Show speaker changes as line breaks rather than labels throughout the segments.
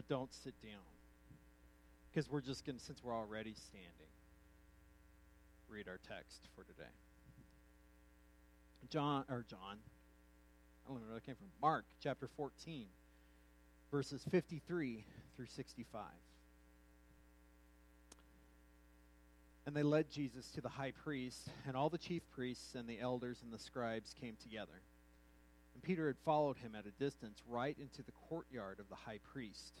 but don't sit down. Because we're just going to, since we're already standing, read our text for today. John, or John, I don't know where that came from. Mark chapter 14, verses 53 through 65. And they led Jesus to the high priest, and all the chief priests and the elders and the scribes came together. And Peter had followed him at a distance right into the courtyard of the high priest,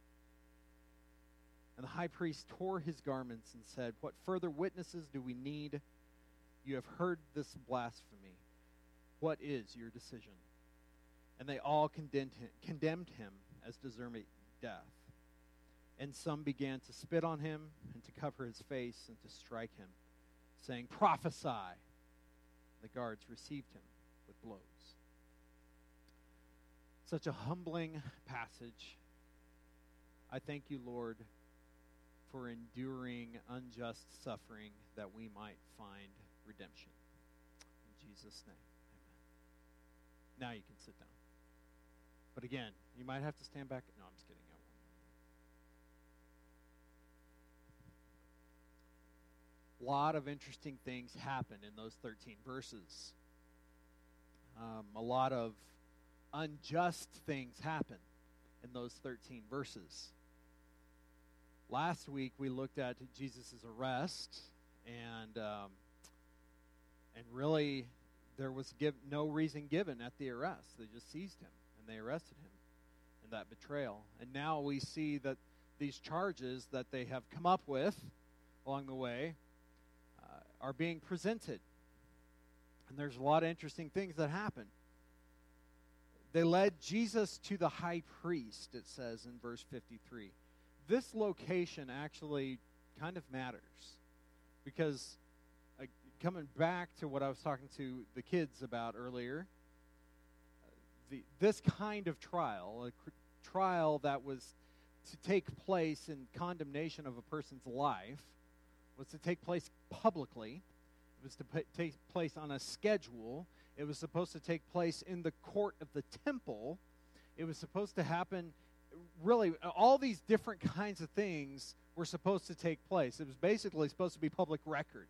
And the high priest tore his garments and said, What further witnesses do we need? You have heard this blasphemy. What is your decision? And they all condemned him, condemned him as deserving death. And some began to spit on him and to cover his face and to strike him, saying, Prophesy. The guards received him with blows. Such a humbling passage. I thank you, Lord, for enduring unjust suffering that we might find redemption. In Jesus' name, amen. Now you can sit down. But again, you might have to stand back. No, I'm just kidding. A lot of interesting things happen in those 13 verses. Um, a lot of unjust things happen in those 13 verses. Last week we looked at Jesus' arrest, and um, and really there was give, no reason given at the arrest. They just seized him and they arrested him in that betrayal. And now we see that these charges that they have come up with along the way are being presented. And there's a lot of interesting things that happen. They led Jesus to the high priest, it says in verse 53. This location actually kind of matters because uh, coming back to what I was talking to the kids about earlier, the, this kind of trial, a cr- trial that was to take place in condemnation of a person's life, was to take place publicly. It was to take place on a schedule. It was supposed to take place in the court of the temple. It was supposed to happen, really, all these different kinds of things were supposed to take place. It was basically supposed to be public record.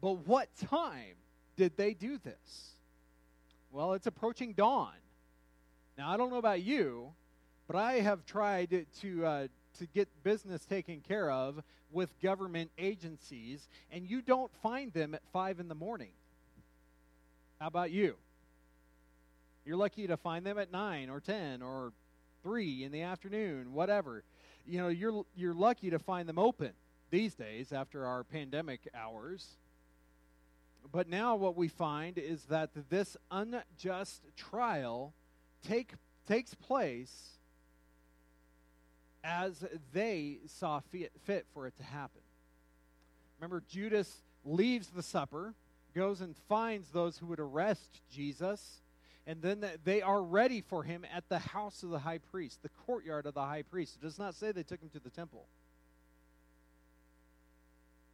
But what time did they do this? Well, it's approaching dawn. Now, I don't know about you, but I have tried to uh, to get business taken care of with government agencies, and you don't find them at 5 in the morning. How about you? You're lucky to find them at 9 or 10 or 3 in the afternoon, whatever. You know, you're, you're lucky to find them open these days after our pandemic hours. But now what we find is that this unjust trial take, takes place as they saw fit for it to happen. Remember, Judas leaves the supper, goes and finds those who would arrest Jesus, and then they are ready for him at the house of the high priest, the courtyard of the high priest. It does not say they took him to the temple.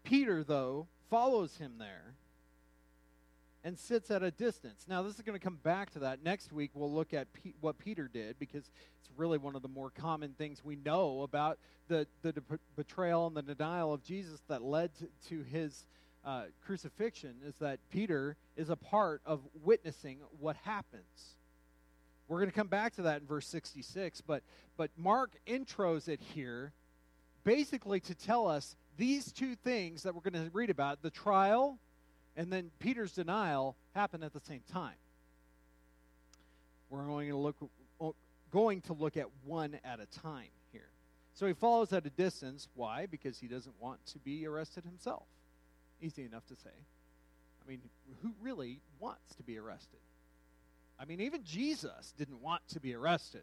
Peter, though, follows him there and sits at a distance. Now, this is going to come back to that. Next week, we'll look at P- what Peter did because it's really one of the more common things we know about the, the de- betrayal and the denial of Jesus that led to, to his uh, crucifixion is that Peter is a part of witnessing what happens. We're going to come back to that in verse 66, but, but Mark intros it here basically to tell us these two things that we're going to read about, the trial and then Peter's denial, happen at the same time. We're going to look going to look at one at a time here. So he follows at a distance. Why? Because he doesn't want to be arrested himself. Easy enough to say. I mean, who really wants to be arrested? I mean, even Jesus didn't want to be arrested.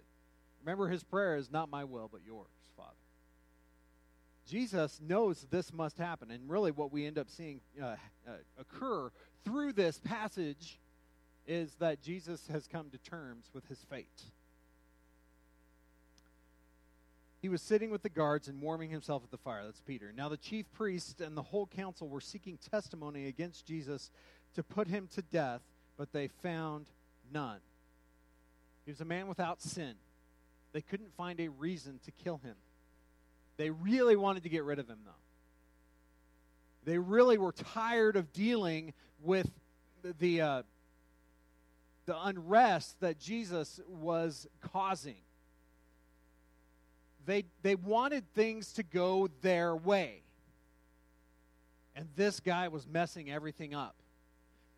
Remember, his prayer is not my will, but yours, Father. Jesus knows this must happen. And really, what we end up seeing uh, uh, occur through this passage is that Jesus has come to terms with his fate. He was sitting with the guards and warming himself at the fire. That's Peter. Now, the chief priests and the whole council were seeking testimony against Jesus to put him to death, but they found none. He was a man without sin. They couldn't find a reason to kill him. They really wanted to get rid of him, though. They really were tired of dealing with the, uh, the unrest that Jesus was causing. They, they wanted things to go their way. And this guy was messing everything up.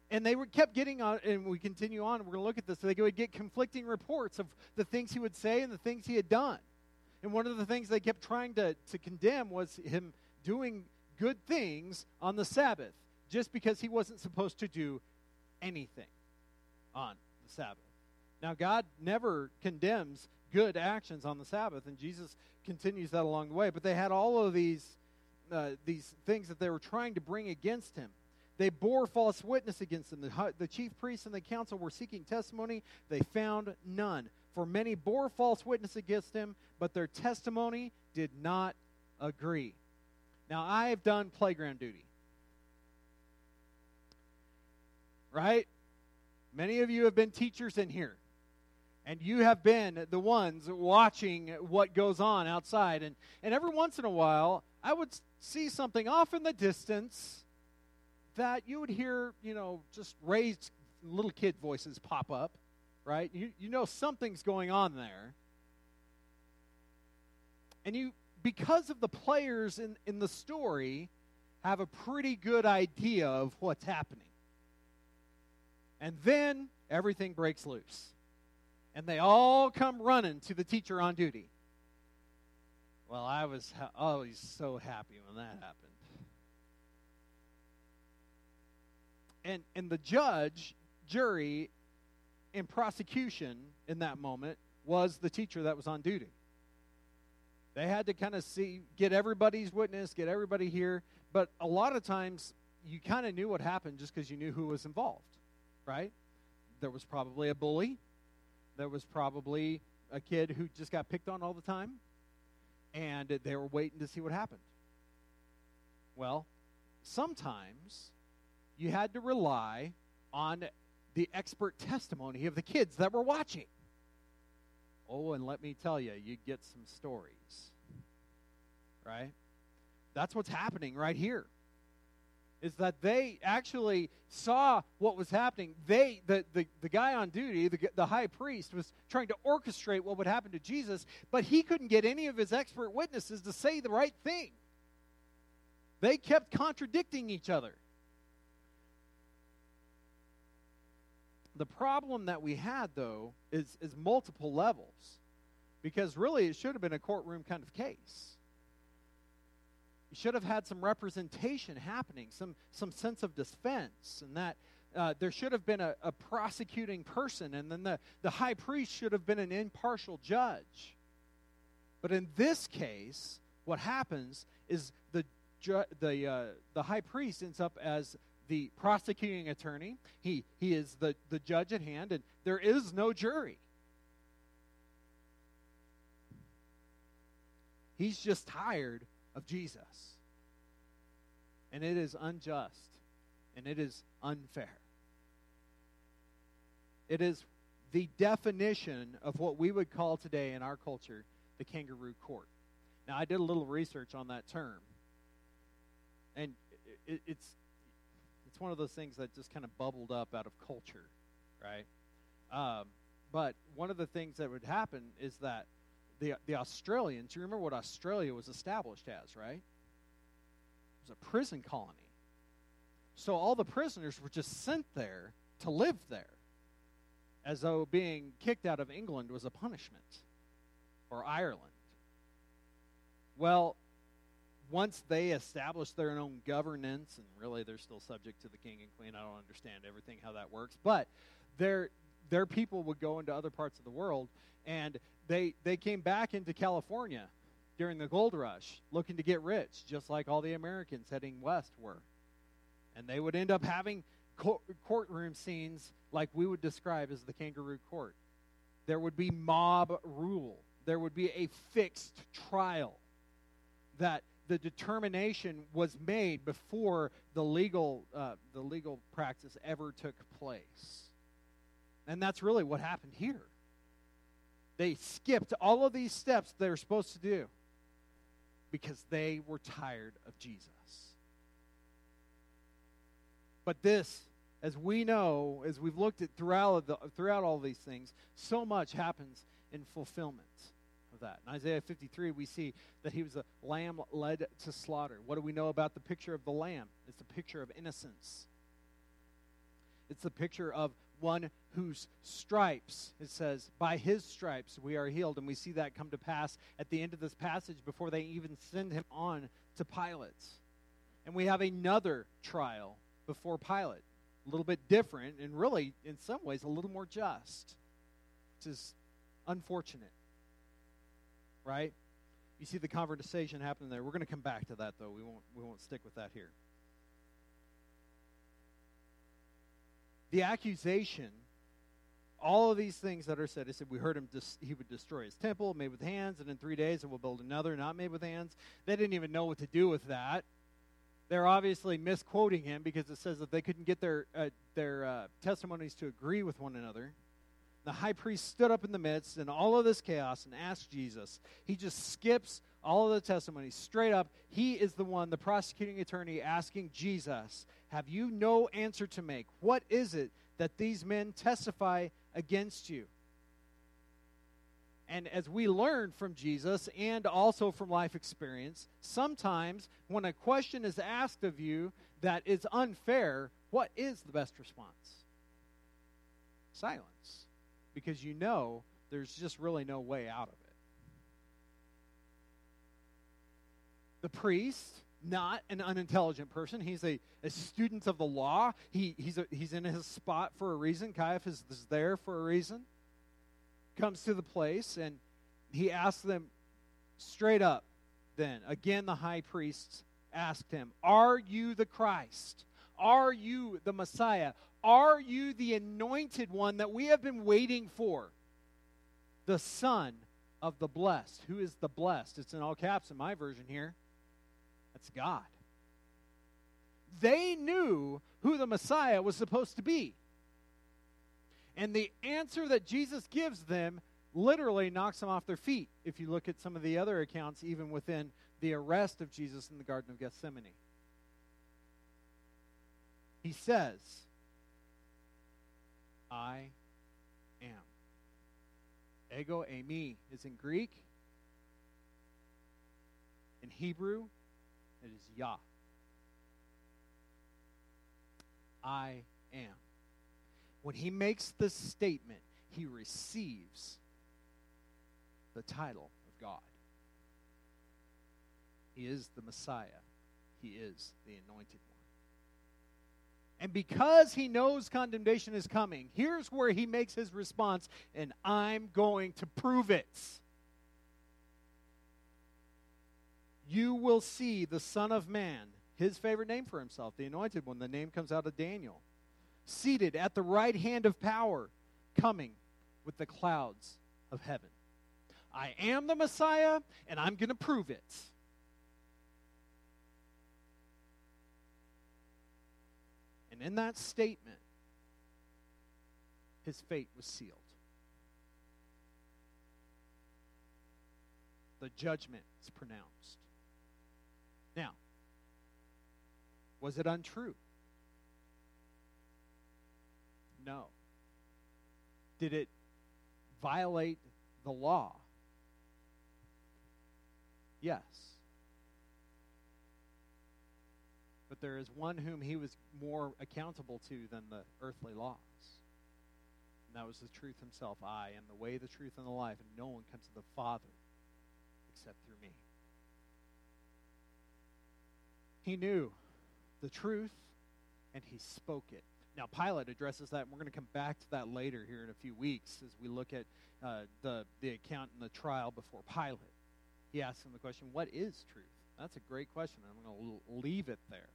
And they were kept getting on and we continue on we're going to look at this. They would get conflicting reports of the things he would say and the things he had done. And one of the things they kept trying to, to condemn was him doing good things on the sabbath just because he wasn't supposed to do anything on the sabbath. Now god never condemns good actions on the sabbath and jesus continues that along the way but they had all of these uh, these things that they were trying to bring against him they bore false witness against him. The, the chief priests and the council were seeking testimony. They found none. For many bore false witness against him, but their testimony did not agree. Now, I have done playground duty. Right? Many of you have been teachers in here. And you have been the ones watching what goes on outside. And, and every once in a while, I would see something off in the distance that you would hear, you know, just raised little kid voices pop up, right? You, you know something's going on there. And you, because of the players in, in the story, have a pretty good idea of what's happening. And then everything breaks loose. And they all come running to the teacher on duty. Well, I was ha- always so happy when that happened. and and the judge, jury, and prosecution in that moment was the teacher that was on duty. They had to kind of see, get everybody's witness, get everybody here. But a lot of times, you kind of knew what happened just because you knew who was involved, right? There was probably a bully. There was probably a kid who just got picked on all the time. And they were waiting to see what happened. Well, sometimes you had to rely on the expert testimony of the kids that were watching. Oh, and let me tell you, you get some stories. Right? That's what's happening right here. Is that they actually saw what was happening. They, the, the, the guy on duty, the, the high priest, was trying to orchestrate what would happen to Jesus, but he couldn't get any of his expert witnesses to say the right thing. They kept contradicting each other. The problem that we had, though, is, is multiple levels. Because really, it should have been a courtroom kind of case. You should have had some representation happening, some, some sense of defense, and that uh, there should have been a, a prosecuting person, and then the, the high priest should have been an impartial judge. But in this case, what happens is the, ju- the, uh, the high priest ends up as the prosecuting attorney, he, he is the, the judge at hand, and there is no jury. He's just tired of Jesus. And it is unjust, and it is unfair. It is the definition of what we would call today in our culture the kangaroo court. Now, I did a little research on that term, and it, it's one of those things that just kind of bubbled up out of culture, right? Um, but one of the things that would happen is that the the Australians, you remember what Australia was established as, right? It was a prison colony. So all the prisoners were just sent there to live there, as though being kicked out of England was a punishment, or Ireland. Well, once they established their own governance, and really they're still subject to the king and queen. I don't understand everything how that works, but their their people would go into other parts of the world, and they they came back into California during the gold rush, looking to get rich, just like all the Americans heading west were, and they would end up having courtroom scenes like we would describe as the kangaroo court. There would be mob rule. There would be a fixed trial that the determination was made before the legal, uh, the legal practice ever took place. And that's really what happened here. They skipped all of these steps they were supposed to do because they were tired of Jesus. But this, as we know, as we've looked at throughout, the, throughout all these things, so much happens in fulfillment of that. In Isaiah 53, we see that he was a lamb led to slaughter. What do we know about the picture of the lamb? It's a picture of innocence. It's the picture of one whose stripes, it says, by his stripes we are healed. And we see that come to pass at the end of this passage before they even send him on to Pilate. And we have another trial before Pilate, a little bit different, and really, in some ways, a little more just, which is unfortunate right? You see the conversation happening there. We're going to come back to that, though. We won't, we won't stick with that here. The accusation, all of these things that are said, he said, we heard him, dis- he would destroy his temple, made with hands, and in three days, and will build another, not made with hands. They didn't even know what to do with that. They're obviously misquoting him because it says that they couldn't get their, uh, their uh, testimonies to agree with one another. The high priest stood up in the midst in all of this chaos and asked Jesus. He just skips all of the testimony straight up. He is the one, the prosecuting attorney, asking Jesus, Have you no answer to make? What is it that these men testify against you? And as we learn from Jesus and also from life experience, sometimes when a question is asked of you that is unfair, what is the best response? Silence because you know there's just really no way out of it. The priest, not an unintelligent person, he's a, a student of the law. He, he's, a, he's in his spot for a reason. Caiaphas is there for a reason. Comes to the place and he asks them straight up then. Again, the high priest asked him, Are you the Christ? Are you the Messiah? Are you the anointed one that we have been waiting for? The Son of the blessed. Who is the blessed? It's in all caps in my version here. That's God. They knew who the Messiah was supposed to be. And the answer that Jesus gives them literally knocks them off their feet if you look at some of the other accounts, even within the arrest of Jesus in the Garden of Gethsemane. He says, I am. Ego eimi is in Greek. In Hebrew, it is Yah. I am. When he makes this statement, he receives the title of God. He is the Messiah. He is the anointed. And because he knows condemnation is coming, here's where he makes his response, and I'm going to prove it. You will see the Son of Man, his favorite name for himself, the anointed one. The name comes out of Daniel. Seated at the right hand of power, coming with the clouds of heaven. I am the Messiah, and I'm going to prove it. And in that statement, his fate was sealed. The judgment is pronounced. Now, was it untrue? No. Did it violate the law? Yes. There is one whom he was more accountable to than the earthly laws. And that was the truth himself. I am the way, the truth, and the life, and no one comes to the Father except through me. He knew the truth, and he spoke it. Now, Pilate addresses that, and we're going to come back to that later here in a few weeks as we look at uh, the, the account in the trial before Pilate. He asks him the question, What is truth? That's a great question. I'm going to leave it there.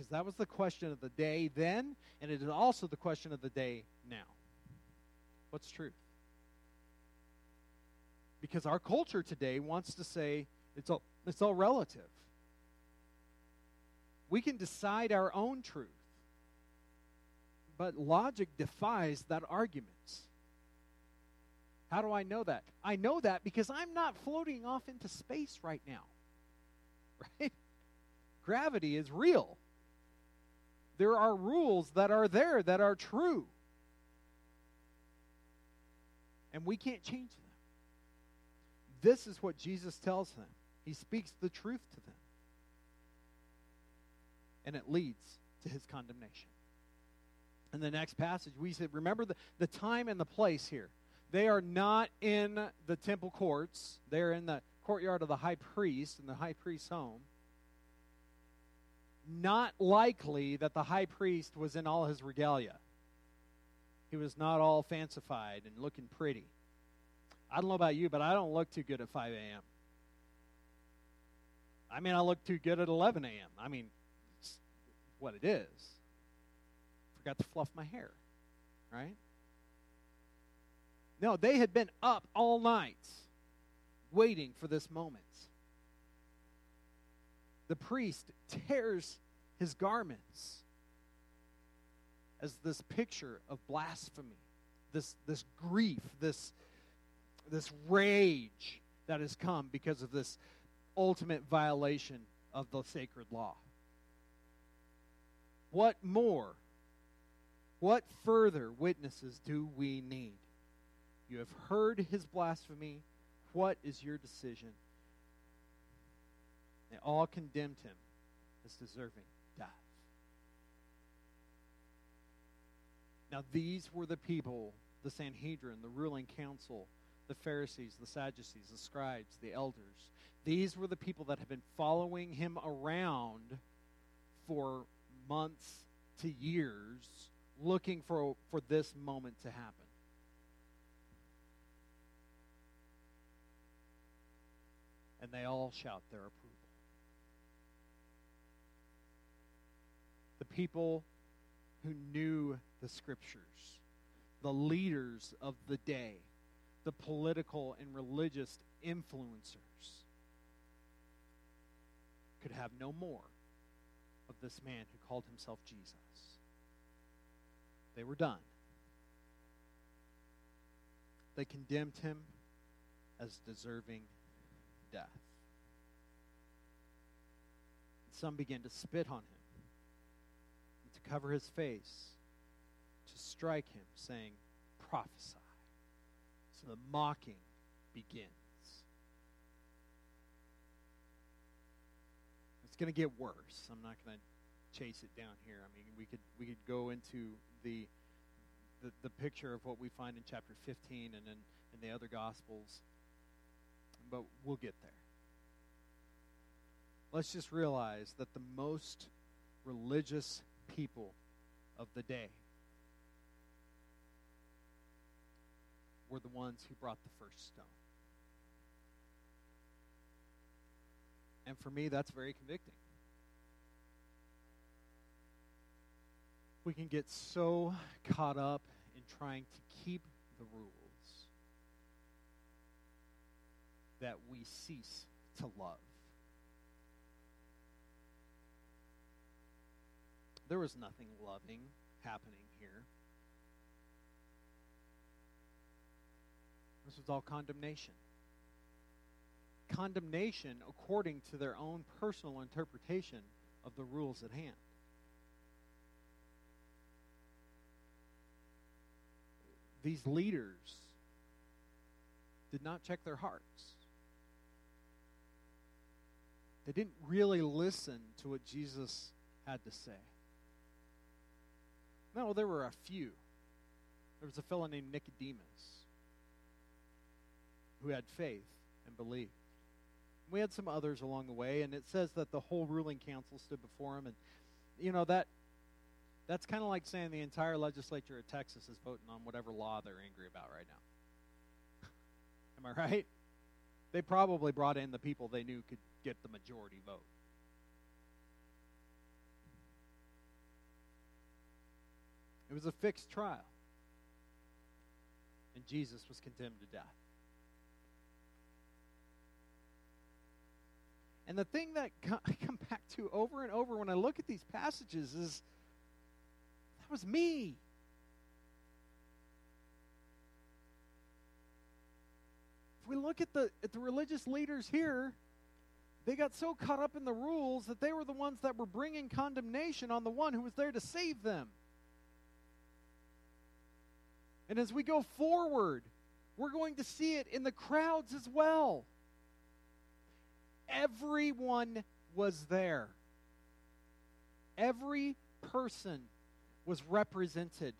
Because that was the question of the day then, and it is also the question of the day now. What's truth? Because our culture today wants to say it's all, it's all relative. We can decide our own truth. But logic defies that argument. How do I know that? I know that because I'm not floating off into space right now. Right? Gravity is real. There are rules that are there that are true. And we can't change them. This is what Jesus tells them. He speaks the truth to them. And it leads to his condemnation. In the next passage, we said, remember the, the time and the place here. They are not in the temple courts, they're in the courtyard of the high priest, in the high priest's home. Not likely that the high priest was in all his regalia. He was not all fancified and looking pretty. I don't know about you, but I don't look too good at 5 a.m. I mean, I look too good at 11 a.m. I mean, what it is. Forgot to fluff my hair, right? No, they had been up all night waiting for this moment. The priest tears his garments as this picture of blasphemy, this, this grief, this, this rage that has come because of this ultimate violation of the sacred law. What more? What further witnesses do we need? You have heard his blasphemy. What is your decision? They all condemned him as deserving death. Now, these were the people, the Sanhedrin, the ruling council, the Pharisees, the Sadducees, the scribes, the elders. These were the people that had been following him around for months to years, looking for, for this moment to happen. and they all shout their approval. The people who knew the scriptures, the leaders of the day, the political and religious influencers, could have no more of this man who called himself Jesus. They were done. They condemned him as deserving death. Some began to spit on him, to cover his face, to strike him, saying, Prophesy. So the mocking begins. It's going to get worse. I'm not going to chase it down here. I mean, we could we could go into the the, the picture of what we find in chapter 15 and in, in the other gospels but we'll get there. Let's just realize that the most religious people of the day were the ones who brought the first stone. And for me, that's very convicting. We can get so caught up in trying to keep the rules that we cease to love. There was nothing loving happening here. This was all condemnation. Condemnation according to their own personal interpretation of the rules at hand. These leaders did not check their hearts. They didn't really listen to what Jesus had to say. No, there were a few. There was a fellow named Nicodemus who had faith and believed. We had some others along the way, and it says that the whole ruling council stood before him. And, you know, that that's kind of like saying the entire legislature of Texas is voting on whatever law they're angry about right now. Am I right? They probably brought in the people they knew could get the majority vote. It was a fixed trial. And Jesus was condemned to death. And the thing that I come back to over and over when I look at these passages is that was me. If we look at the at the religious leaders here, they got so caught up in the rules that they were the ones that were bringing condemnation on the one who was there to save them. And as we go forward, we're going to see it in the crowds as well. Everyone was there. Every person was represented.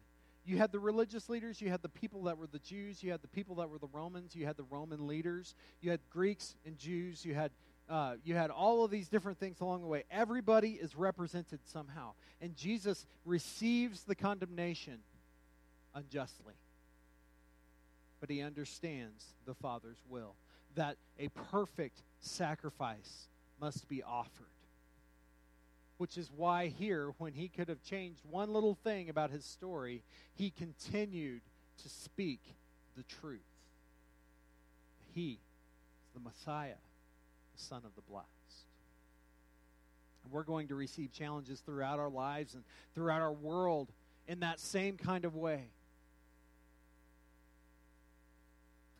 You had the religious leaders, you had the people that were the Jews, you had the people that were the Romans, you had the Roman leaders, you had Greeks and Jews, you had uh, you had all of these different things along the way. Everybody is represented somehow. And Jesus receives the condemnation unjustly. But he understands the Father's will that a perfect sacrifice must be offered. Which is why, here, when he could have changed one little thing about his story, he continued to speak the truth. He is the Messiah, the Son of the Blessed. And we're going to receive challenges throughout our lives and throughout our world in that same kind of way.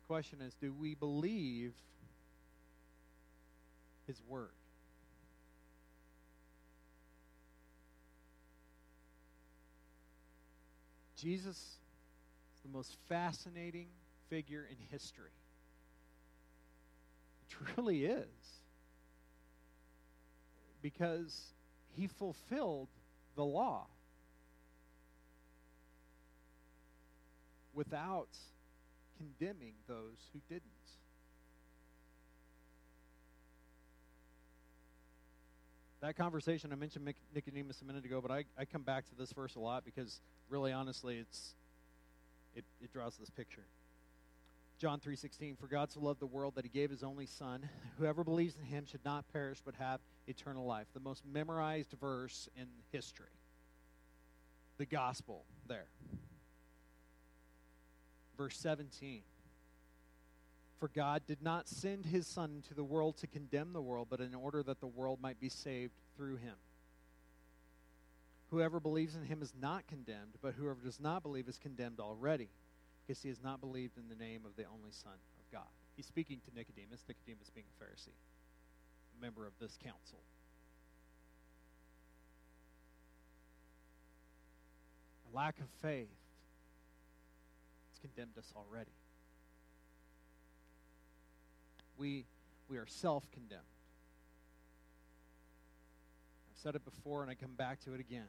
The question is do we believe his word. Jesus is the most fascinating figure in history. It truly is. Because he fulfilled the law without condemning those who didn't. that conversation, I mentioned Nicodemus a minute ago, but I, I come back to this verse a lot because really, honestly, it's it, it draws this picture. John 3:16 For God so loved the world that he gave his only son whoever believes in him should not perish but have eternal life the most memorized verse in history the gospel there verse 17 for God did not send his Son into the world to condemn the world, but in order that the world might be saved through him. Whoever believes in him is not condemned, but whoever does not believe is condemned already, because he has not believed in the name of the only Son of God. He's speaking to Nicodemus, Nicodemus being a Pharisee, a member of this council. A lack of faith condemned us already we, we are self condemned. I've said it before and I come back to it again.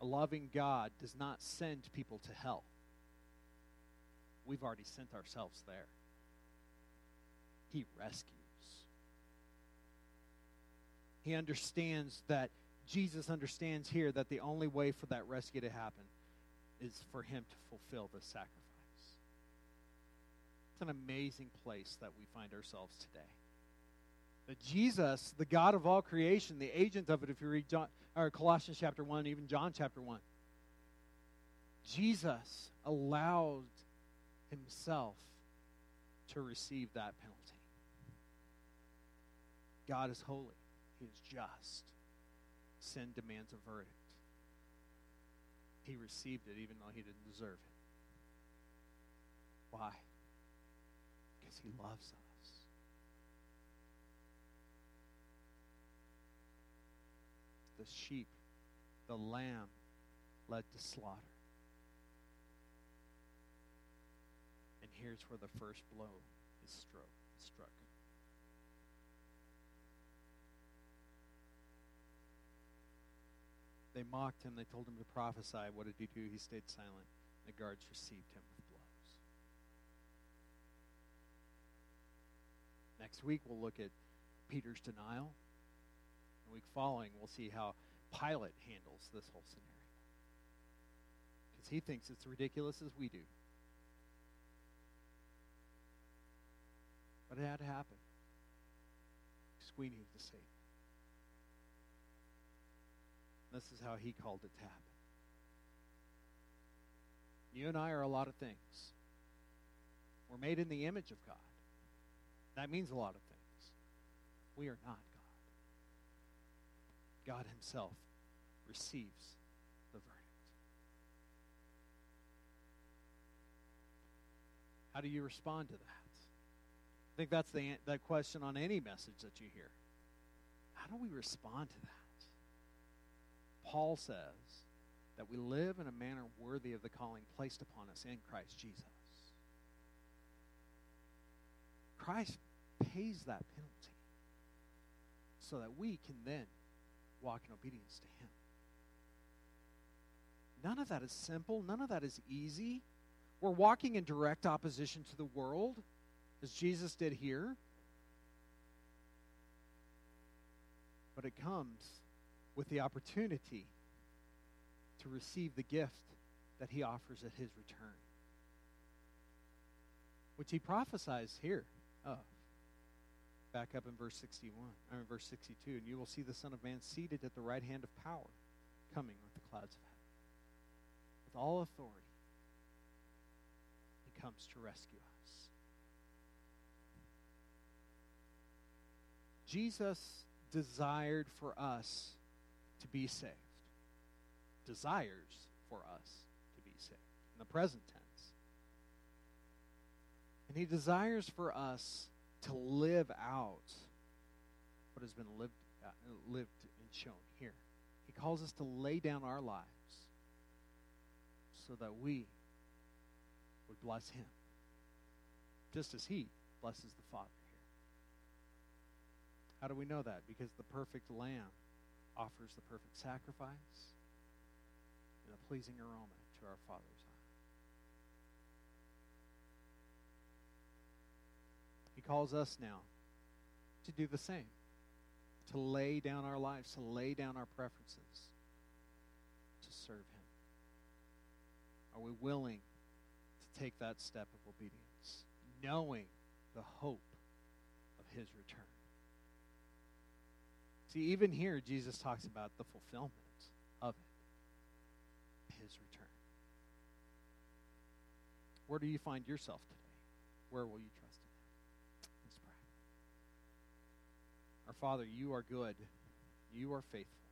A loving God does not send people to hell. We've already sent ourselves there. He rescues. He understands that Jesus understands here that the only way for that rescue to happen is for him to fulfill the sacrifice. It's an amazing place that we find ourselves today. That Jesus, the God of all creation, the agent of it, if you read John, or Colossians chapter 1, even John chapter 1, Jesus allowed himself to receive that penalty. God is holy, He is just. Sin demands a verdict. He received it even though he didn't deserve it. Why? because he loves us. The sheep, the lamb led to slaughter. And here's where the first blow is struck. struck. They mocked him. They told him to prophesy. What did he do? He stayed silent. The guards received him with blows. Next week, we'll look at Peter's denial. The week following, we'll see how Pilate handles this whole scenario. Because he thinks it's ridiculous as we do. But it had to happen. Because we needed to save This is how he called it to happen. You and I are a lot of things. We're made in the image of God. That means a lot of things. We are not God. God Himself receives the verdict. How do you respond to that? I think that's the that question on any message that you hear. How do we respond to that? Paul says that we live in a manner worthy of the calling placed upon us in Christ Jesus. Christ pays that penalty so that we can then walk in obedience to Him. None of that is simple. None of that is easy. We're walking in direct opposition to the world, as Jesus did here. But it comes with the opportunity to receive the gift that he offers at his return, which he prophesies here of. Back up in verse 61, or in verse 62, and you will see the Son of Man seated at the right hand of power, coming with the clouds of heaven. With all authority, he comes to rescue us. Jesus desired for us to be saved, desires for us to be saved in the present tense. And he desires for us to live out what has been lived, uh, lived and shown here. He calls us to lay down our lives so that we would bless him, just as he blesses the Father here. How do we know that? Because the perfect Lamb offers the perfect sacrifice and a pleasing aroma to our Father's eye. He calls us now to do the same, to lay down our lives, to lay down our preferences, to serve Him. Are we willing to take that step of obedience, knowing the hope of His return? See, even here, Jesus talks about the fulfillment of it, his return. Where do you find yourself today? Where will you trust in him? Let's pray. Our Father, you are good, you are faithful.